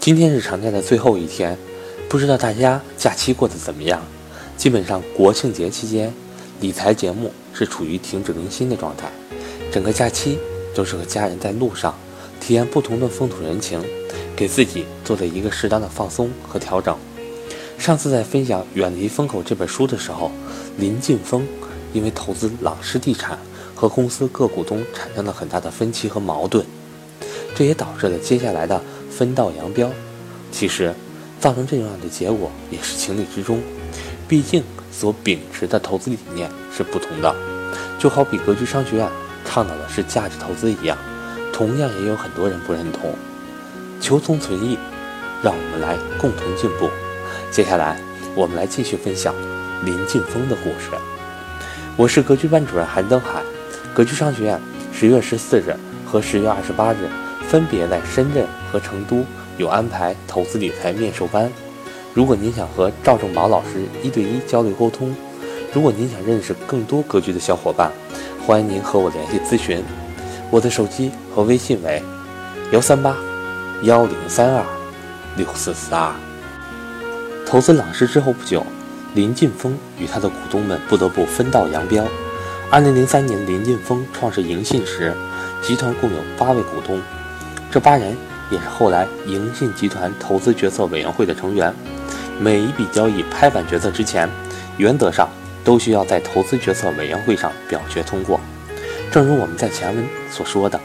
今天是长假的最后一天，不知道大家假期过得怎么样？基本上国庆节期间，理财节目是处于停止更新的状态，整个假期都是和家人在路上体验不同的风土人情，给自己做了一个适当的放松和调整。上次在分享《远离风口》这本书的时候，林晋峰因为投资朗诗地产和公司各股东产生了很大的分歧和矛盾，这也导致了接下来的。分道扬镳，其实造成这样的结果也是情理之中。毕竟所秉持的投资理念是不同的，就好比格局商学院倡导的是价值投资一样，同样也有很多人不认同。求同存异，让我们来共同进步。接下来我们来继续分享林晋峰的故事。我是格局班主任韩登海，格局商学院十月十四日和十月二十八日。分别在深圳和成都有安排投资理财面授班。如果您想和赵正宝老师一对一交流沟通，如果您想认识更多格局的小伙伴，欢迎您和我联系咨询。我的手机和微信为幺三八幺零三二六四四二。投资朗诗之后不久，林晋峰与他的股东们不得不分道扬镳。二零零三年，林晋峰创始银信时，集团共有八位股东。这八人也是后来盈信集团投资决策委员会的成员。每一笔交易拍板决策之前，原则上都需要在投资决策委员会上表决通过。正如我们在前文所说的，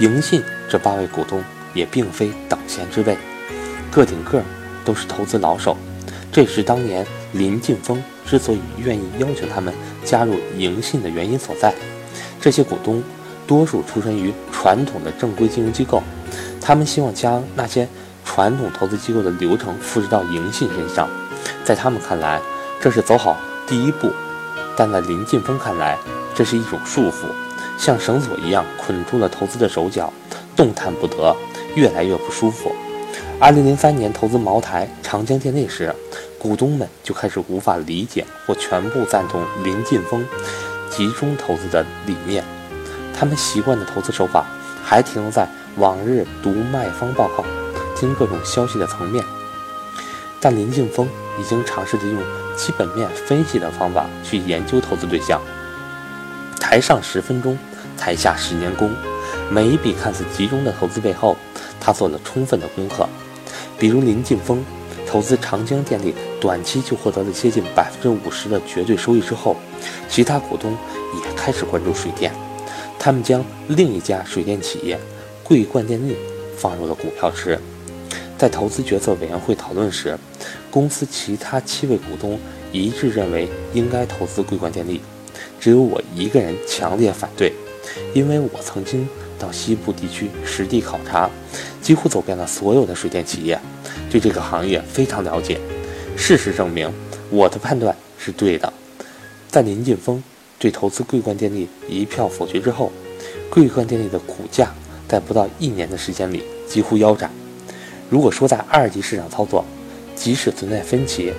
盈信这八位股东也并非等闲之辈，个顶个都是投资老手。这是当年林晋峰之所以愿意邀请他们加入盈信的原因所在。这些股东多数出身于传统的正规金融机构。他们希望将那些传统投资机构的流程复制到银信身上，在他们看来，这是走好第一步；但在林晋峰看来，这是一种束缚，像绳索一样捆住了投资的手脚，动弹不得，越来越不舒服。二零零三年投资茅台、长江电力时，股东们就开始无法理解或全部赞同林晋峰集中投资的理念，他们习惯的投资手法还停留在。往日读卖方报告，听各种消息的层面，但林晋峰已经尝试着用基本面分析的方法去研究投资对象。台上十分钟，台下十年功。每一笔看似集中的投资背后，他做了充分的功课。比如林晋峰投资长江电力，短期就获得了接近百分之五十的绝对收益之后，其他股东也开始关注水电，他们将另一家水电企业。桂冠电力放入了股票池，在投资决策委员会讨论时，公司其他七位股东一致认为应该投资桂冠电力，只有我一个人强烈反对，因为我曾经到西部地区实地考察，几乎走遍了所有的水电企业，对这个行业非常了解。事实证明，我的判断是对的。在林晋峰对投资桂冠电力一票否决之后，桂冠电力的股价。在不到一年的时间里，几乎腰斩。如果说在二级市场操作，即使存在分歧，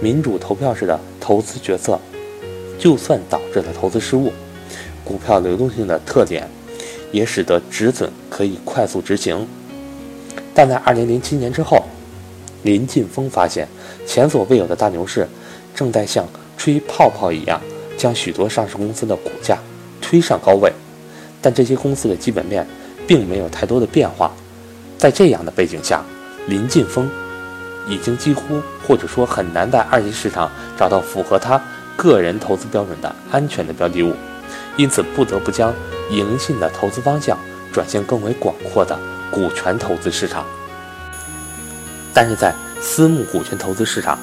民主投票式的投资决策，就算导致了投资失误，股票流动性的特点，也使得止损可以快速执行。但在二零零七年之后，林晋峰发现前所未有的大牛市，正在像吹泡泡一样，将许多上市公司的股价推上高位。但这些公司的基本面，并没有太多的变化，在这样的背景下，林晋峰已经几乎或者说很难在二级市场找到符合他个人投资标准的安全的标的物，因此不得不将盈信的投资方向转向更为广阔的股权投资市场。但是在私募股权投资市场，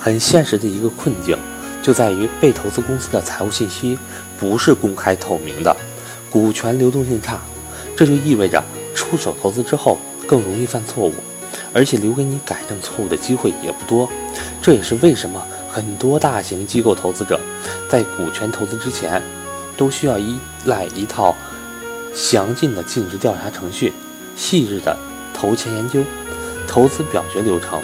很现实的一个困境就在于被投资公司的财务信息不是公开透明的，股权流动性差。这就意味着出手投资之后更容易犯错误，而且留给你改正错误的机会也不多。这也是为什么很多大型机构投资者在股权投资之前，都需要依赖一套详尽的尽职调查程序、细致的投前研究、投资表决流程。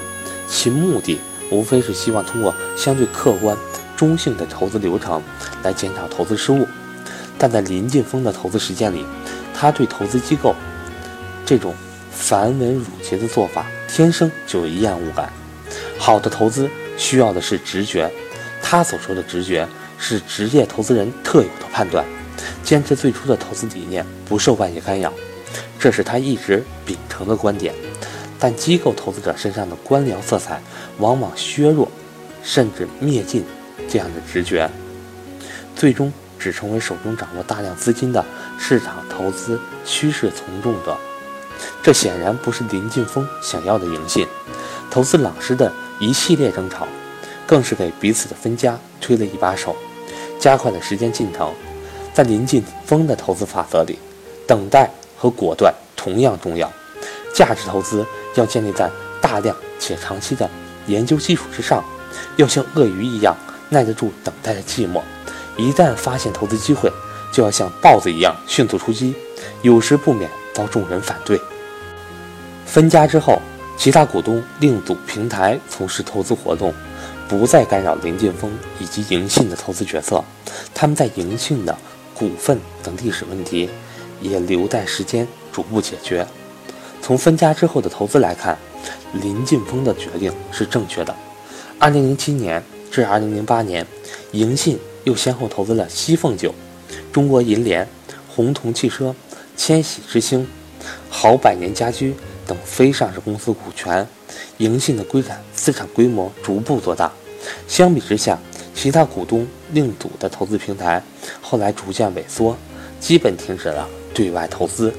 其目的无非是希望通过相对客观、中性的投资流程来减少投资失误。但在林晋峰的投资实践里，他对投资机构这种繁文缛节的做法天生就有厌恶感。好的投资需要的是直觉，他所说的直觉是职业投资人特有的判断，坚持最初的投资理念，不受外界干扰，这是他一直秉承的观点。但机构投资者身上的官僚色彩，往往削弱，甚至灭尽这样的直觉，最终只成为手中掌握大量资金的市场投资趋势从众者。这显然不是林劲峰想要的赢信。投资老师的一系列争吵，更是给彼此的分家推了一把手，加快了时间进程。在林劲峰的投资法则里，等待和果断同样重要。价值投资要建立在大量且长期的研究基础之上，要像鳄鱼一样耐得住等待的寂寞。一旦发现投资机会，就要像豹子一样迅速出击，有时不免遭众人反对。分家之后。其他股东另组平台从事投资活动，不再干扰林劲峰以及银信的投资决策。他们在银信的股份等历史问题也留待时间逐步解决。从分家之后的投资来看，林劲峰的决定是正确的。2007年至2008年，银信又先后投资了西凤酒、中国银联、红铜汽车、千禧之星、好百年家居。等非上市公司股权，银信的规产资产规模逐步做大。相比之下，其他股东另组的投资平台后来逐渐萎缩，基本停止了对外投资。